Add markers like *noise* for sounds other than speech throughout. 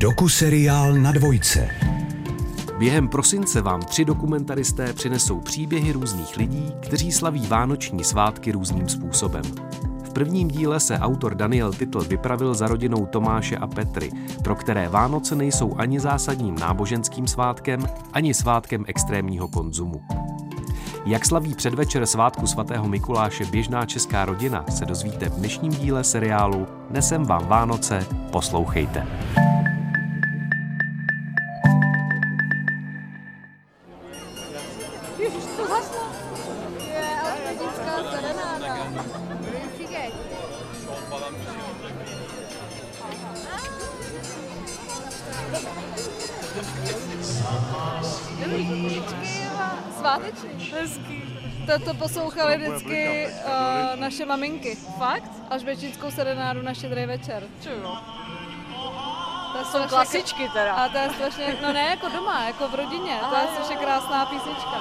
Dokuseriál na dvojce. Během prosince vám tři dokumentaristé přinesou příběhy různých lidí, kteří slaví vánoční svátky různým způsobem. V prvním díle se autor Daniel Titl vypravil za rodinou Tomáše a Petry, pro které Vánoce nejsou ani zásadním náboženským svátkem, ani svátkem extrémního konzumu. Jak slaví předvečer svátku svatého Mikuláše běžná česká rodina, se dozvíte v dnešním díle seriálu Nesem vám Vánoce, poslouchejte. Sváteční. Hezký. To, to poslouchali vždycky uh, naše maminky. Fakt? Až bečickou serenádu na štědrý večer. To je Jsou klasičky teda. A to je strašně, no ne jako doma, jako v rodině. To je strašně krásná písnička.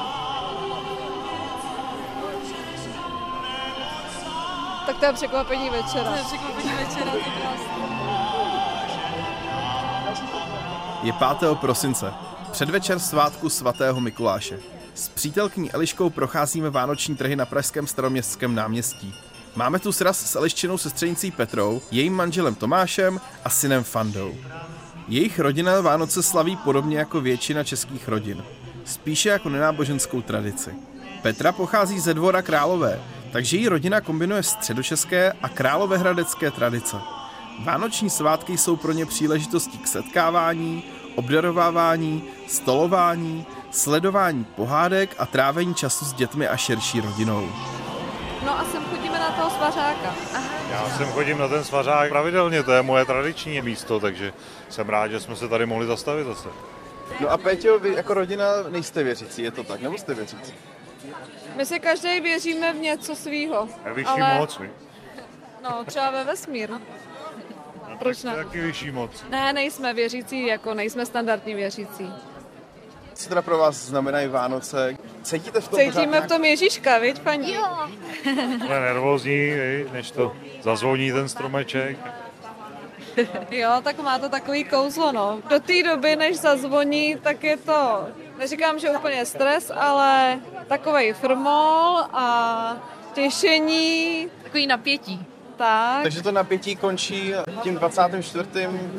Tak to je překvapení večera. To je překvapení večera, to je krásné. Je 5. prosince, předvečer svátku svatého Mikuláše. S přítelkyní Eliškou procházíme vánoční trhy na pražském staroměstském náměstí. Máme tu sraz s Eliščinou sestřenicí Petrou, jejím manželem Tomášem a synem Fandou. Jejich rodina Vánoce slaví podobně jako většina českých rodin. Spíše jako nenáboženskou tradici. Petra pochází ze dvora Králové, takže její rodina kombinuje středočeské a královéhradecké tradice. Vánoční svátky jsou pro ně příležitostí k setkávání, obdarovávání, stolování, sledování pohádek a trávení času s dětmi a širší rodinou. No a sem chodíme na toho svařáka. Já sem chodím na ten svařák pravidelně, to je moje tradiční místo, takže jsem rád, že jsme se tady mohli zastavit zase. No a Péťo, vy jako rodina nejste věřící, je to tak, nebo jste věřící? My si každý věříme v něco svýho. Vyšší Ale- moc, vy? No, třeba ve vesmír. Proč ne? Taky vyšší moc. Ne, nejsme věřící, jako nejsme standardní věřící. Co teda pro vás znamenají Vánoce? Cítíte v tom Cítíme v tom Ježíška, viď, paní? Jo. Jsme nervózní, než to zazvoní ten stromeček. *laughs* Jo, tak má to takový kouzlo, no. Do té doby, než zazvoní, tak je to, neříkám, že úplně stres, ale takovej frmol a těšení, Takový napětí. Tak. Takže to napětí končí tím 24.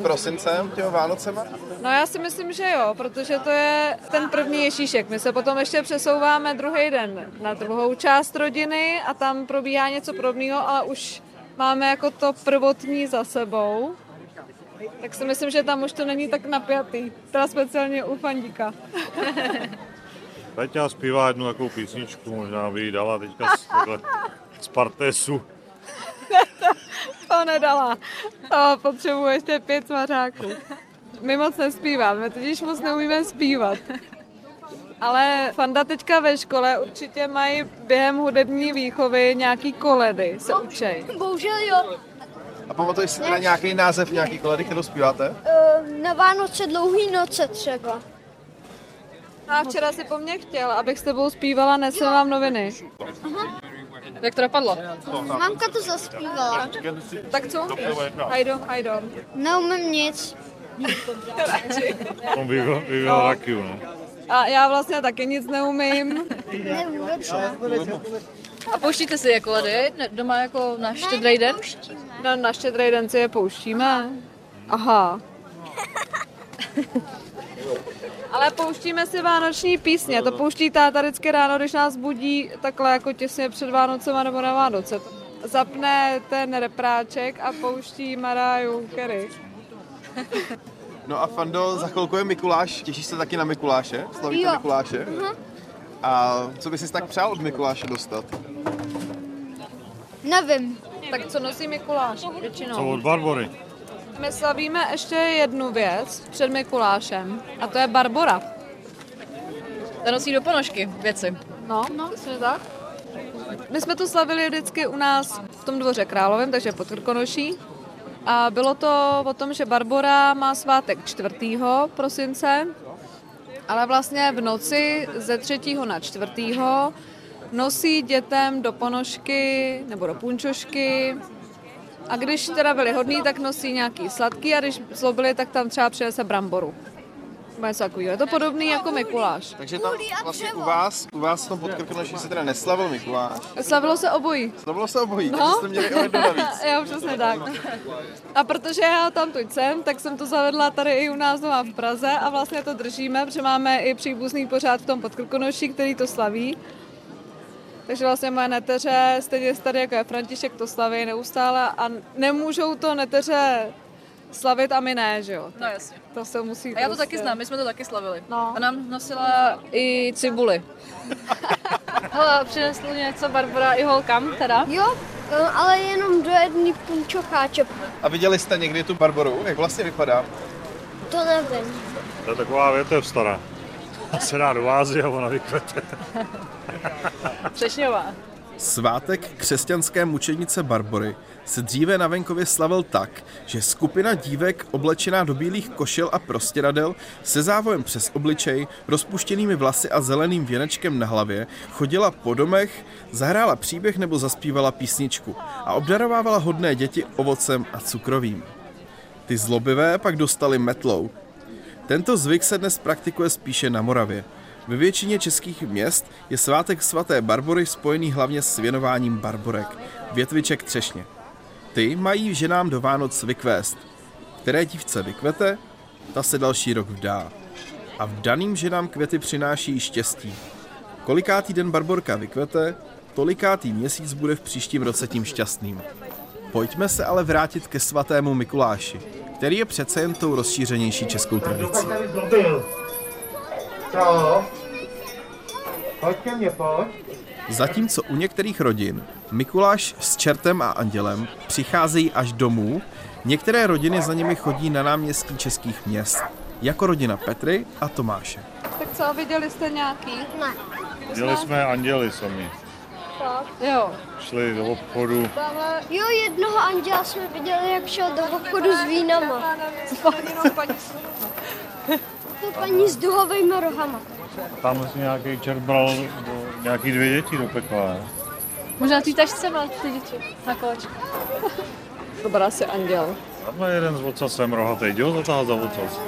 prosincem, těmi Vánocema? No já si myslím, že jo, protože to je ten první Ježíšek. My se potom ještě přesouváme druhý den na druhou část rodiny a tam probíhá něco podobného, ale už máme jako to prvotní za sebou. Tak si myslím, že tam už to není tak napjatý. Teda speciálně u fandíka. Peťa zpívá jednu takovou písničku, možná by ji dala teďka z, z Partesu. *laughs* To nedala. To potřebuje ještě pět svařáků. My moc nespíváme, totiž moc neumíme zpívat. Ale Fanda teďka ve škole určitě mají během hudební výchovy nějaký koledy, se učej. Bohužel jo. A pamatuješ si teda nějaký název nějaký koledy, kterou zpíváte? Eh, Na Vánoce dlouhý noce třeba. A včera si po mně chtěl, abych s tebou zpívala Nesem vám noviny. Jak to dopadlo? Mamka to zaspívala. Tak co? Hajdo, hajdo. Neumím nic. On vyvěl, vyvěl No. no. A já vlastně taky nic neumím. Ne vůbec. A pouštíte si jako ledy ne- doma jako na štědrý den? No, na štědrý den si je pouštíme. Aha. Ale pouštíme si vánoční písně. To pouští táta vždycky ráno, když nás budí takhle jako těsně před Vánocema nebo na Vánoce. Zapne ten repráček a pouští Mariah Carey. *laughs* No a Fando, za chvilku je Mikuláš, těšíš se taky na Mikuláše? Slavíte Jo. Mikuláše? A co bys si tak přál od Mikuláše dostat? Nevím. Tak co nosí Mikuláš Co většinou? od Barbory? My slavíme ještě jednu věc před Mikulášem a to je Barbora. Ta nosí do ponožky věci. No, no. přesně tak. My jsme to slavili vždycky u nás v tom dvoře královém, takže pod Krkonoší. A bylo to o tom, že Barbora má svátek 4. prosince, ale vlastně v noci ze 3. na 4. nosí dětem do ponožky nebo do punčošky A když teda byli hodní, tak nosí nějaký sladký a když zlobili, tak tam třeba přinese bramboru. Nebo něco takového. Je to podobný jako Mikuláš. Takže tam vlastně u vás, u vás v tom podkrkonoši se teda neslavil Mikuláš. Slavilo se obojí. Slavilo se obojí, No. takže jste měli o jedno navíc. *laughs* jo, přesně tak. A protože já tam tuď jsem, tak jsem to zavedla tady i u nás doma v Praze a vlastně to držíme, protože máme i příbuzný pořád v tom podkrkonoši, který to slaví. Takže vlastně moje neteře, stejně tady jako je František, to slaví neustále a nemůžou to neteře slavit a my ne, že jo? No jasně. To se musí A já to prostě- taky znám, my jsme to taky slavili. No. A nám nosila i cibuli. *laughs* Hele, přinesl něco Barbara i holkám teda. Jo, eh, ale jenom do jedný punčocháče. A viděli jste někdy tu Barboru? Jak vlastně vypadá? To nevím. To je taková větev stará. Se dá do vázy a ona vykvete. Třešňová. Svátek křesťanské mučenice Barbory se dříve na venkově slavil tak, že skupina dívek oblečená do bílých košel a prostěradel se závojem přes obličej, rozpuštěnými vlasy a zeleným věnečkem na hlavě chodila po domech, zahrála příběh nebo zaspívala písničku a obdarovávala hodné děti ovocem a cukrovým. Ty zlobivé pak dostali metlou. Tento zvyk se dnes praktikuje spíše na Moravě. Ve většině českých měst je svátek svaté Barbory spojený hlavně s věnováním barborek, větviček třešně. Ty mají ženám do Vánoc vykvést. Které dívce vykvete, ta se další rok vdá. A vdaným ženám květy přináší štěstí. Kolikátý den barborka vykvete, tolikátý měsíc bude v příštím roce tím šťastným. Pojďme se ale vrátit ke svatému Mikuláši, který je přece jen tou rozšířenější českou tradicí. Co? Pojď ke mně, pojď. Zatímco u některých rodin Mikuláš s čertem a andělem přicházejí až domů, některé rodiny za nimi chodí na náměstí českých měst, jako rodina Petry a Tomáše. Tak co, viděli jste nějaký? Ne. Dělali jsme anděli sami. Jo. Šli do obchodu. Jo, jednoho anděla jsme viděli, jak šel do obchodu s vínama. To paní s duhovými rohama. Tam si nějaký čert bral do, nějaký dvě děti do pekla. Ne? Možná ty tašce má ty děti na koláčku. To byl asi anděl. Tamhle jeden s ocasem rohatý, jdi ho zatáhat za ocas.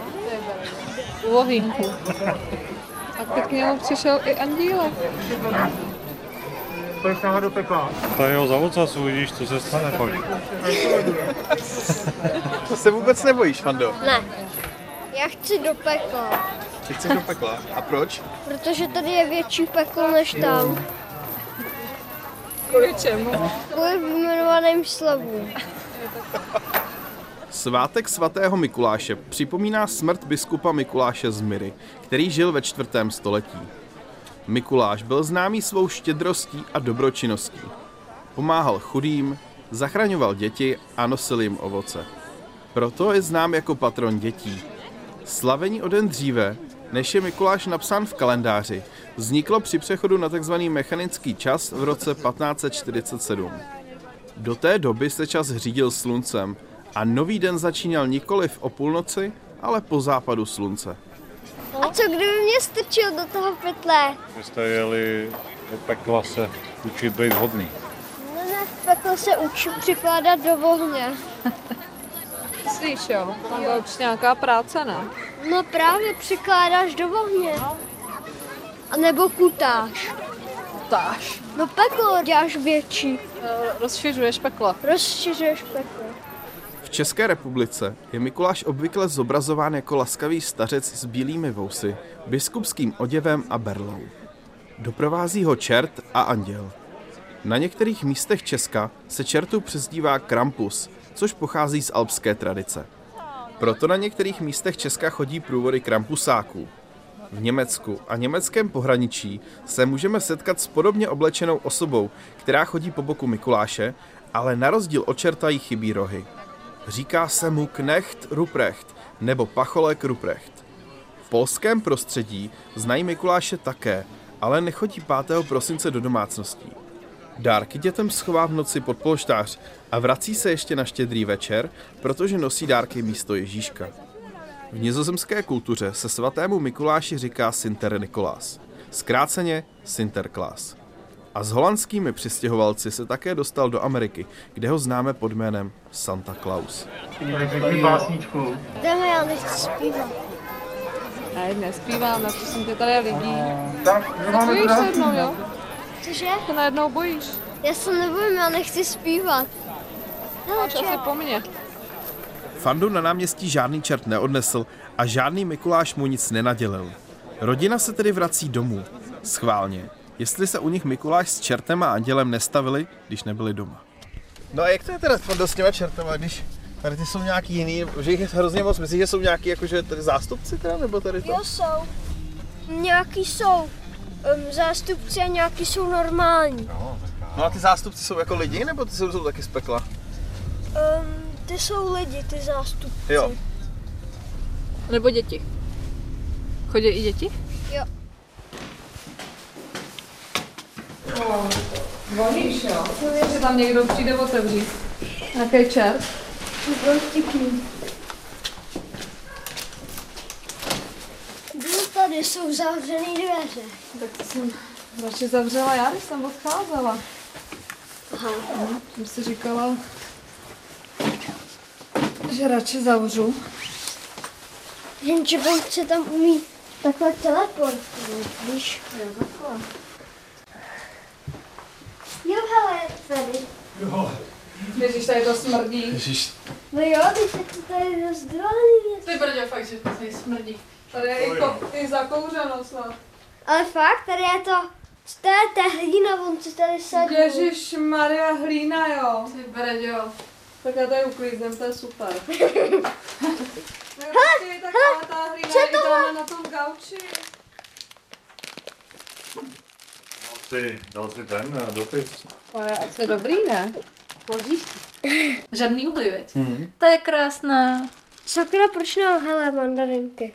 U ohýnku. A teď k němu přišel i andílek. Pojď sama do pekla. Tady ho za ocas uvidíš, co se stane pak. *laughs* To se vůbec nebojíš, Fando? Ne. Já chci do pekla, Ty chceš do pekla. A proč? protože tady je větší peklo než tam. Kvůli čemu? Kvůli vyjmenovaným slavům. Svátek svatého Mikuláše připomíná smrt biskupa Mikuláše z Myry, který žil ve čtvrtém století. Mikuláš byl známý svou štědrostí a dobročinností. Pomáhal chudým, zachraňoval děti a nosil jim ovoce. Proto je znám jako patron dětí. Slavení o den dříve, než je Mikuláš napsán v kalendáři, vzniklo při přechodu na tzv. mechanický čas v roce 1547. Do té doby se čas řídil sluncem a nový den začínal nikoliv o půlnoci, ale po západu slunce. A co kdyby mě strčil do toho pytle? Vy jste jeli do pekla se učit být hodný. No ne, v pekle se učí přikládat do ohně. Myslíš jo? Tam byla určitě nějaká práce, ne? No právě přikládáš do ohně. A nebo kutáš. Táš. No peklo děláš větší. Eh, Rozšiřuješ peklo. Rozšiřuješ peklo. V České republice je Mikuláš obvykle zobrazován jako laskavý stařec s bílými vousy, biskupským oděvem a berlou. Doprovází ho čert a anděl. Na některých místech Česka se čertu přezdívá Krampus, což pochází z alpské tradice. Proto na některých místech Česka chodí průvody krampusáků. V Německu a německém pohraničí se můžeme setkat s podobně oblečenou osobou, která chodí po boku Mikuláše, ale na rozdíl od čerta jí chybí rohy. Říká se mu Knecht Ruprecht nebo Pacholek Ruprecht. V polském prostředí znají Mikuláše také, ale nechodí 5. prosince do domácností. Dárky dětem schová v noci pod polštář a vrací se ještě na štědrý večer, protože nosí dárky místo Ježíška. V nizozemské kultuře se svatému Mikuláši říká Sinter Nikolás, zkráceně Sinterklaas. A s holandskými přistěhovalci se také dostal do Ameriky, kde ho známe pod jménem Santa Claus. Básničku. Jdeme, já nechci zpívat. Ne, nespíváme, prosím tě, tady je lidí. Tak, No bojíš se jednou, jo? Cože? Ty najednou bojíš. Já se nebojím, já nechci zpívat. Hele, Máš asi čau. po mně. Fandu na náměstí žádný čert neodnesl a žádný Mikuláš mu nic nenadělil. Rodina se tedy vrací domů. Schválně. Jestli se u nich Mikuláš s čertem a andělem nestavili, když nebyli doma. No a jak to je teda Fando s těma čertama, když tady ty jsou nějaký jiný, že jich je hrozně moc, myslíš, že jsou nějaký jakože tady zástupci teda, nebo tady to? Jo, jsou. Nějaký jsou um, zástupci a nějaký jsou normální. No a ty zástupci jsou jako lidi, nebo ty jsou, jsou taky z pekla? Um, ty jsou lidi, ty zástupci. Jo. Nebo děti. Chodí i děti? Jo. Bojíš, jo? Že tam někdo přijde otevřít. Nějaký čert. Byl vtipný. Tady, jsou zavřený dveře. Tak to jsem radši zavřela já, když jsem odcházela. Aha. No, jsem si říkala, že radši zavřu. Jenže on se tam umí takhle teleportovat, víš? Jo, takhle. Jo, hele, tady. Ježíš, tady to smrdí. Ježiš, No jo, teď se to tady rozdrolený. Ty brdě, fakt, že to tady smrdí. Tady je i, ko- i zakouřeno snad. Ale fakt, tady je to, to je ta hlína, on se tady sadí. Ježíš Maria hlína, jo. Ty brdě, jo. Tak já tady uklíznem, to je super. *laughs* Hele, taková ta hlína co je i to na tom gauči. Ty, dal si ten eh, dopis. Ale asi dobrý, ne? *laughs* Žádný uhlí, veď? To je krásná. Sakra, proč nám, hele, mandarinky?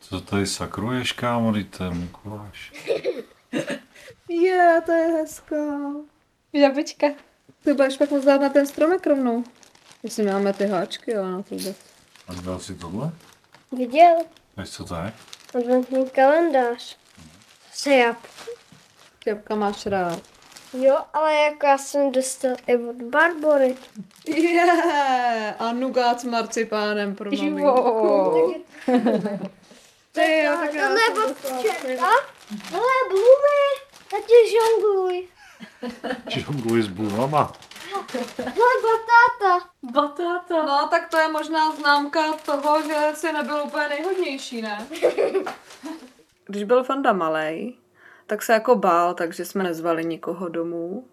Co tady sakruješ, kámo, to je Mikuláš. *laughs* Je, to je hezká. Žabička. Ty budeš pak moc na ten stromek rovnou. Jestli máme ty háčky, ale na to vůbec. A dal si tohle? Viděl? Víš, co to je? Adventní kalendář. Se jab. Jabka máš rád. Jo, ale jako já jsem dostal i od Barbory. Je, a nugát s marcipánem pro maminku. *laughs* Jo. Ty jo, tak To já nebo čerta? Hele, blumy, tati žongluj. *laughs* Žongluji s blumama. Hele, batáta. Batáta. No, tak to je možná známka toho, že si nebyl úplně nejhodnější, ne? Když byl Fanda malej, tak se jako bál, takže jsme nezvali nikoho domů.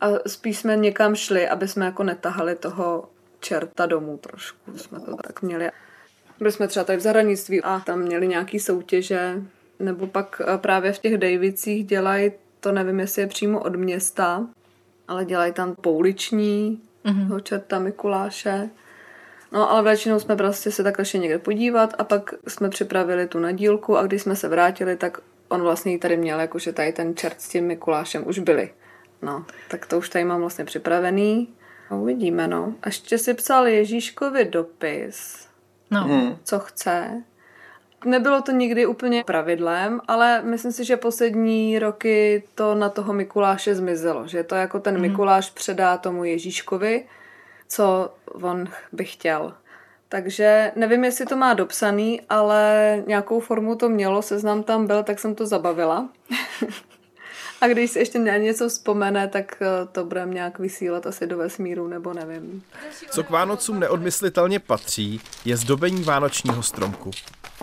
A spíš jsme někam šli, aby jsme jako netahali toho čerta domů trošku. Jsme to tak měli. Byli jsme třeba tady v zahradnictví a tam měli nějaký soutěže, nebo pak eh, právě v těch Davicích dělají, to nevím, jestli je přímo od města, ale dělají tam pouliční mm-hmm. toho čerta Mikuláše. No ale většinou jsme prostě se takhle šli někde podívat a pak jsme připravili tu nadílku a když jsme se vrátili, tak on vlastně ji tady měl, jakože tady ten čert s tím Mikulášem už byli. No, tak to už tady mám vlastně připravený. A uvidíme, no. A ještě si psal Ježíškovi dopis, No. Hmm. co chce. Nebylo to nikdy úplně pravidlem, ale myslím si, že poslední roky to na toho Mikuláše zmizelo. Že to jako ten Mikuláš předá tomu Ježíškovi, co on by chtěl. Takže nevím, jestli to má dopsaný, ale nějakou formu to mělo, seznam tam byl, tak jsem to zabavila. *laughs* A když si ještě na něco vzpomene, tak eh, to budeme nějak vysílat asi do vesmíru, nebo nevím. Co k Vánocům neodmyslitelně patří, je zdobení vánočního stromku.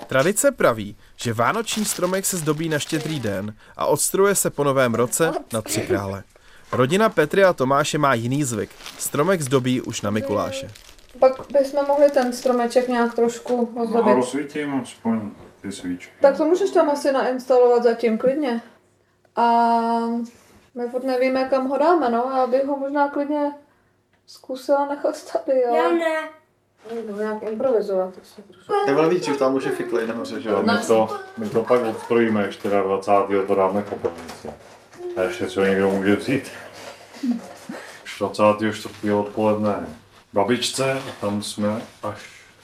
Tradice praví, že vánoční stromek se zdobí na štědrý den a odstruje se po novém roce na tři krále. Rodina Petry a Tomáše má jiný zvyk. Stromek zdobí už na Mikuláše. Pak bychom mohli ten stromeček nějak trošku ozdobit. rozsvítím aspoň ty svíčky. Tak to můžeš tam asi nainstalovat zatím klidně. A my furt nevíme, kam ho dáme, no. Já bych ho možná klidně zkusila nechat tady, jo. Já ne. Nebo nějak improvizovat. Tak víc, že tam už je fiklej nahoře, že Jo, my, to, my to pak odstrojíme, ještě 24. to dáme popelnici. A ještě co někdo může vzít. Už 24. odpoledne babičce a tam jsme až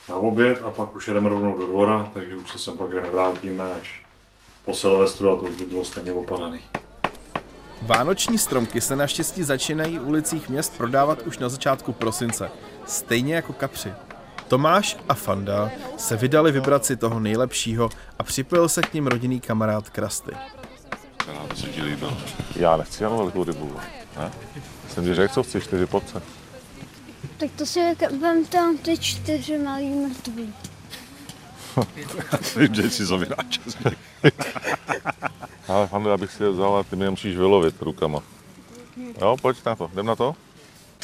na oběd a pak už jedeme rovnou do dvora, takže už se sem pak nevrátíme až po Silvestru a to už by bylo stejně opadaný. Vánoční stromky se naštěstí začínají v ulicích měst prodávat už na začátku prosince, stejně jako kapři. Tomáš a Fanda se vydali vybrat si toho nejlepšího a připojil se k ním rodinný kamarád Krasty. Já. Já nechci jenom velkou rybu. Ne? Jsem ti řekl, co chci, čtyři porce. Tak to si vem tam ty čtyři malý mrtvý. Vím, *laughs* že jsi zavináč. *laughs* Ale Fandu, já bych si je vzal, a ty mě musíš vylovit rukama. Jo, pojď na to, jdem na to?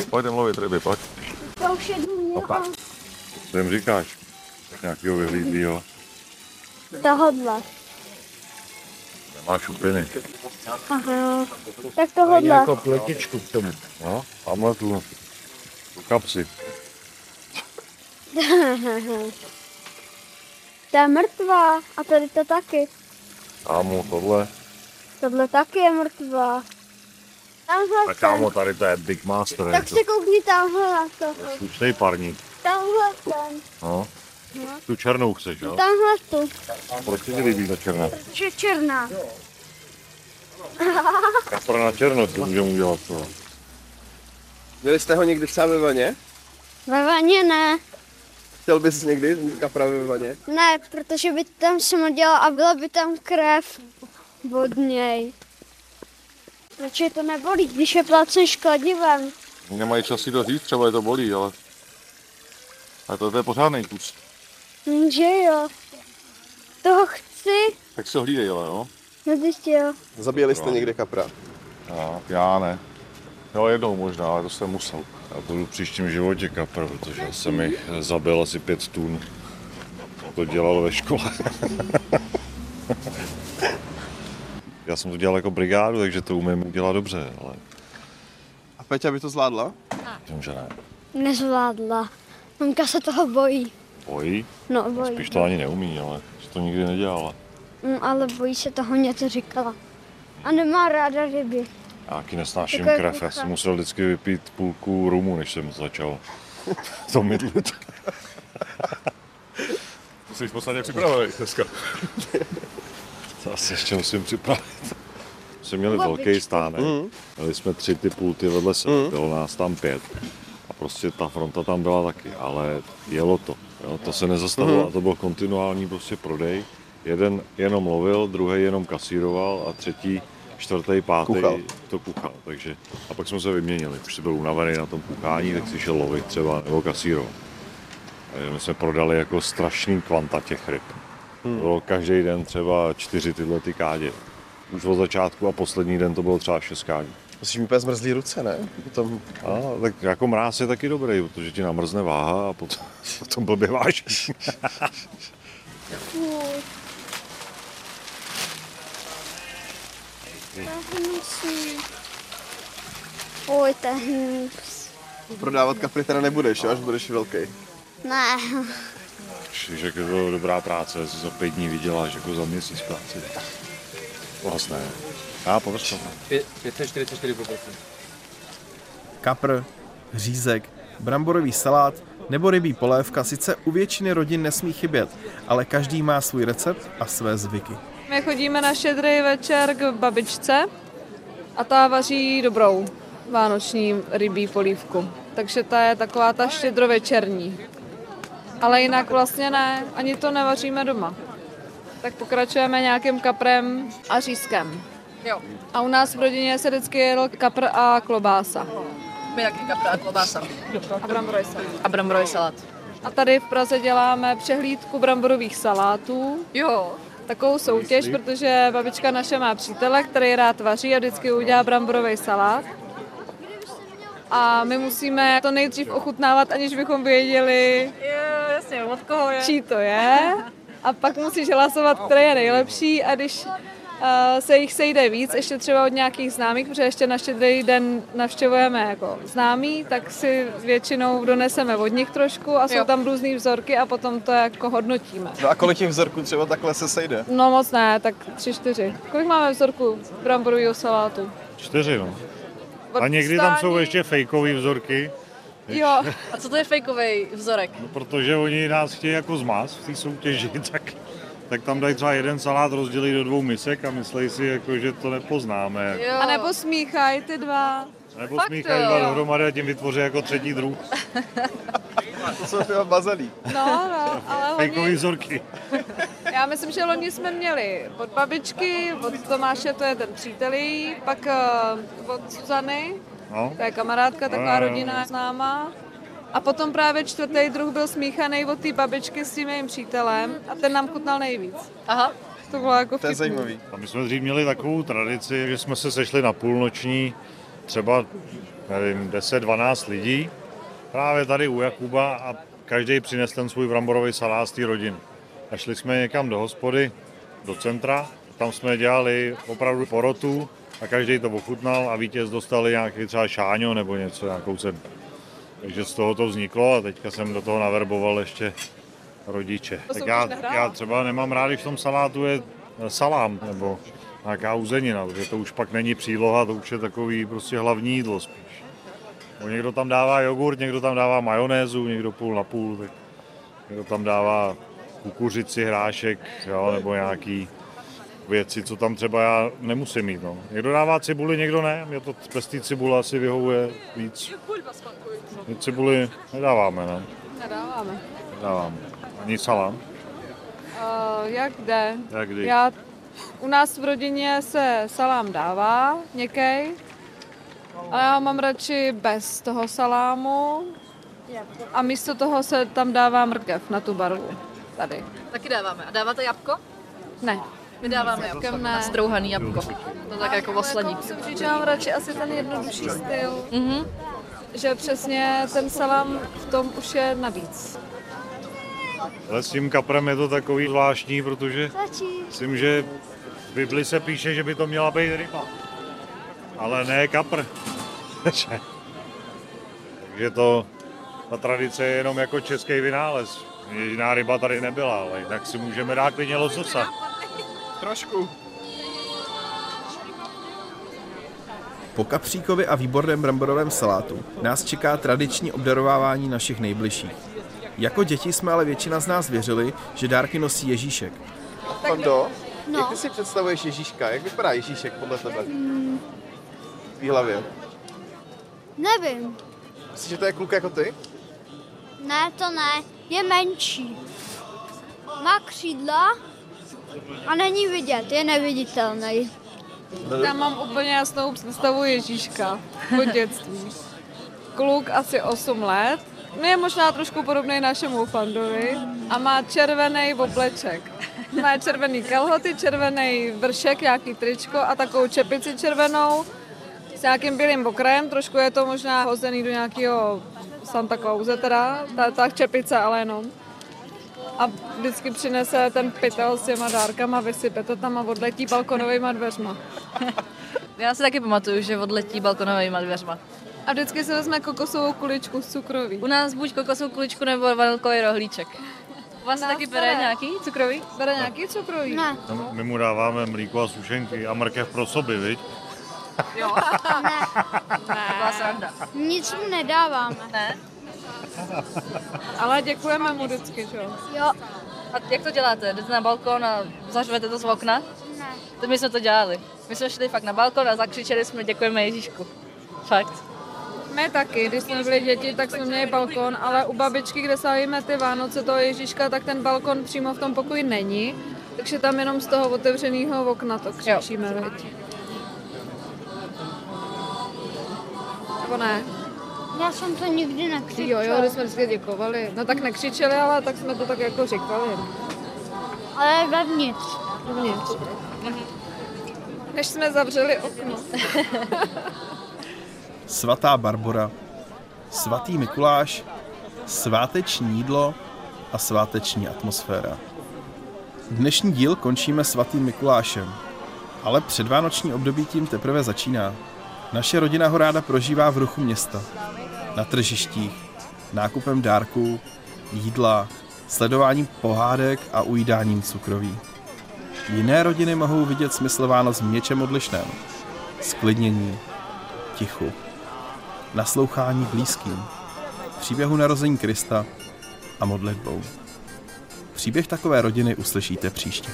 Pojď jdem lovit ryby, pojď. To už jednu měla. Co jim říkáš? Nějakýho vyhlídlýho. Tohodle. Nemáš šupiny. Aha. Tak tohodle. pletičku k tomu. No, tamhle tu. Tu kapsi. Ta je mrtvá. A tady to taky. Kámo, tohle. Tohle taky je mrtvá. Tamhle Tak ten. kámo, tady to je Big Master. Tak se koukni tamhle na to. Slušnej parník. Tamhle ten. No. Tu černou chceš, jo? Tamhle tu. Proč ti líbí ta černá? Že černá. Kapra na černo, co můžeme udělat to. Měli jste ho někdy třeba ve vaně? Ve vaně ne. Chtěl bys někdy kapra ve vaně? Ne, protože by tam smrděla a byla by tam krev od něj. Proč je to nebolí, když je plácen škladivem? Nemají čas si to říct, třeba je to bolí, ale... Ale to je pořádný kus. Že jo. Toho chci. Tak se hlídej, ale jo. No jo. Zabíjeli jste někde kapra? Já, já ne. Jo, jednou možná, ale to jsem musel. Já budu v příštím životě kapr, protože jsem jich zabil asi pět tun. To dělal ve škole. *laughs* Já jsem to dělal jako brigádu, takže to umím udělat dobře, ale A Peťa by to zvládla? vím, že ne. Nezvládla. Mamka se toho bojí. Bojí? No, bojí. Spíš to ani neumí, ale že to nikdy nedělala. Mm, ale bojí se toho něco říkala. A nemá ráda ryby. Já taky nesnáším Taková krev, já jsem musel vždycky vypít půlku rumu, než jsem začal *laughs* to mydlit. Jsi v podstatě připravený dneska. To asi ještě musím připravit. Jsme měli Babičku. velký stánek, měli jsme tři ty pulty vedle sebe, bylo nás tam pět. A prostě ta fronta tam byla taky, ale jelo to. Jo, to se nezastavilo a to byl kontinuální prostě prodej. Jeden jenom lovil, druhý jenom kasíroval a třetí, čtvrtý, pátý Kuchal. to kuchal. Takže, a pak jsme se vyměnili. Už jsi byl unavený na tom kuchání, tak si šel lovit třeba nebo kasírovat. Takže my jsme prodali jako strašný kvanta těch ryb. Hmm. Bylo každý den třeba čtyři tyhle ty kádě. Už od začátku a poslední den to bylo třeba šest kádí. Musíš mi úplně zmrzlý ruce, ne? Potom... A, tak jako mráz je taky dobrý, protože ti namrzne váha a potom, *laughs* potom blbě vážíš. *laughs* To hnusný. Fuj, to je hnus. Prodávat kapry teda nebudeš, až budeš velký. Ne. Že je to dobrá práce, si za pět dní vyděláš jako za měsíc práci. Vlastně. Já povrstu. 544 Kapr, řízek, bramborový salát nebo rybí polévka sice u většiny rodin nesmí chybět, ale každý má svůj recept a své zvyky. My chodíme na šedrý večer k babičce a ta vaří dobrou vánoční rybí polívku. Takže ta je taková ta štědrovečerní. Ale jinak vlastně ne, ani to nevaříme doma. Tak pokračujeme nějakým kaprem a řízkem. Jo, A u nás v rodině se vždycky jedl kapr a klobása. my taky kapra a klobása. A bramborový salát. A bramborový salát. A tady v Praze děláme přehlídku bramborových salátů. Jo, Takovou soutěž, protože babička naše má přítele, který rád vaří a vždycky udělá bramborový salát. A my musíme to nejdřív ochutnávat, aniž bychom věděli, jo, jasně, od koho je. čí to je. A pak musíš hlasovat, který je nejlepší a když se jich sejde víc, ještě třeba od nějakých známých, protože ještě na štědrý den navštěvujeme jako známí, tak si většinou doneseme od nich trošku a jsou Jo. tam různé vzorky a potom to jako hodnotíme. No a kolik těch vzorků třeba takhle se sejde? No moc ne, tak tři, čtyři. Kolik máme vzorků bramborového salátu? Čtyři, no. A někdy tam jsou ještě fejkové vzorky, Jo, A co to je fejkový vzorek? no, protože oni nás chtějí jako zmást v té soutěži, *laughs* tak tak tam dají třeba jeden salát rozdělí do dvou misek a myslí si, jako, že to nepoznáme. Jo. A nebo smíchají ty dva. Nebo Fakt smíchají dva dohromady a tím vytvoří jako třetí druh. To jsou ty bazalí. No, no, ale Fejkový oni, vzorky. já myslím, že loni jsme měli od babičky, od Tomáše, to je ten přítel její, pak uh, od Suzany, No. to je kamarádka, taková Jo, jo, jo. rodina s náma. A potom právě čtvrtý druh byl smíchaný od té babičky s tím jejím přítelem a ten nám chutnal nejvíc. Aha, To bylo jako To je zajímavý. A my jsme dřív měli takovou tradici, že jsme se sešli na půlnoční, třeba, nevím, 10-12 lidí, právě tady u Jakuba a každý přines ten svůj bramborový salát z té rodiny. A šli jsme někam do hospody, do centra, tam jsme dělali opravdu porotu a každý to ochutnal a vítěz dostali nějaký třeba šáňo nebo něco, nějakou cenu. Takže z toho to vzniklo a teďka jsem do toho naverboval ještě rodiče. To Tak já, já třeba nemám rád, když v tom salátu je salám nebo nějaká uzenina, protože to už pak není příloha, to už je takový prostě hlavní jídlo spíš. Bo někdo tam dává jogurt, někdo tam dává majonézu, někdo půl na půl, tak někdo tam dává kukuřici, hrášek, jo, nebo nějaký věci, co tam třeba já nemusím mít. No. Někdo dává cibuli, někdo ne. Mě to bez té cibule asi vyhovuje víc. My cibuli nedáváme, ne? Nedáváme. Nedáváme. Ani salám. Uh, jak jde? Jak kdy? Já, u nás v rodině se salám dává, někej, ale já mám radši bez toho salámu a místo toho se tam dává mrkev na tu barvu. Tady. taky dáváme. A dáváte jabko? Ne. My dáváme jabko. ne. Na strouhaný jabko. To tak jako osladí. Musím říct, že mám radši asi ten jednodušší styl. Mhm. Že přesně ten salám v tom už je navíc. Ale s tím kaprem je to takový zvláštní, protože myslím, že v Bibli se píše, že by to měla být ryba. Ale ne kapr. *laughs* Takže to, ta tradice je jenom jako český vynález. Jiná ryba tady nebyla, ale jinak si můžeme dát klidně lososa. Trošku. Po kapříkovi a výborném bramborovém salátu nás čeká tradiční obdarovávání našich nejbližších. Jako děti jsme ale většina z nás věřili, že dárky nosí Ježíšek. Pando, No. jak ty si představuješ Ježíška? Jak vypadá Ježíšek podle tebe? V hlavě. Nevím. Myslíš, že to je kluk jako ty? Ne, to ne. Je menší. Má křídla a není vidět, je neviditelný. Já mám úplně jasnou představu Ježíška od dětství. Kluk asi 8 let, je možná trošku podobný našemu fandovi a má červený obleček. Má červený kalhoty, červený vršek, nějaký tričko a takovou čepici červenou s nějakým bílým okrajem, trošku je to možná hozený do nějakého Santa Clause teda, ta, ta čepice ale jenom. A vždycky přinese ten pytel s těma dárkama, vysype to tam a odletí balkonovýma dveřma. *laughs* Já si taky pamatuju, že odletí balkonovými dveřma. A vždycky si vezme kokosovou kuličku z cukroví. U nás buď kokosovou kuličku nebo vanilkový rohlíček. U vás taky to bere ne. nějaký cukrový? Bere nějaký cukroví? Ne, No, My mu dáváme mlíko a sušenky a mrkev pro soby, viď? Jo. *laughs* To byla sranda. nic mu nedáváme. Ne? Ale děkujeme mu vždycky, že jo? Jo, A jak to děláte? Jdete na balkon a zařvete to z okna? ne. To my jsme to dělali. My jsme šli fakt na balkon a zakřičeli jsme děkujeme Ježíšku. Fakt. My taky, když jsme byli děti, tak jsme měli balkon, ale u babičky, kde slavíme ty Vánoce toho Ježíška, tak ten balkon přímo v tom pokoji není. Takže tam jenom z toho otevřeného okna to křičíme, veď. Nebo ne? Já jsem to nikdy Jo, nekřičela. jo, když jsme vždycky děkovali. No tak nekřičeli, ale tak jsme to tak jako říkali. Ale vevnitř. Uvnitř. Než jsme zavřeli okno. *laughs* Svatá Barbora, svatý Mikuláš, sváteční jídlo a sváteční atmosféra. Dnešní díl končíme svatým Mikulášem, ale předvánoční období tím teprve začíná. Naše rodina ho ráda prožívá v ruchu města. Na tržištích, nákupem dárků, jídla, sledováním pohádek a ujídáním cukroví. Jiné rodiny mohou vidět smysl Vánoc v něčem odlišném. Sklidnění, tichu, naslouchání blízkým, příběhu narození Krista a modlitbou. Příběh takové rodiny uslyšíte příště.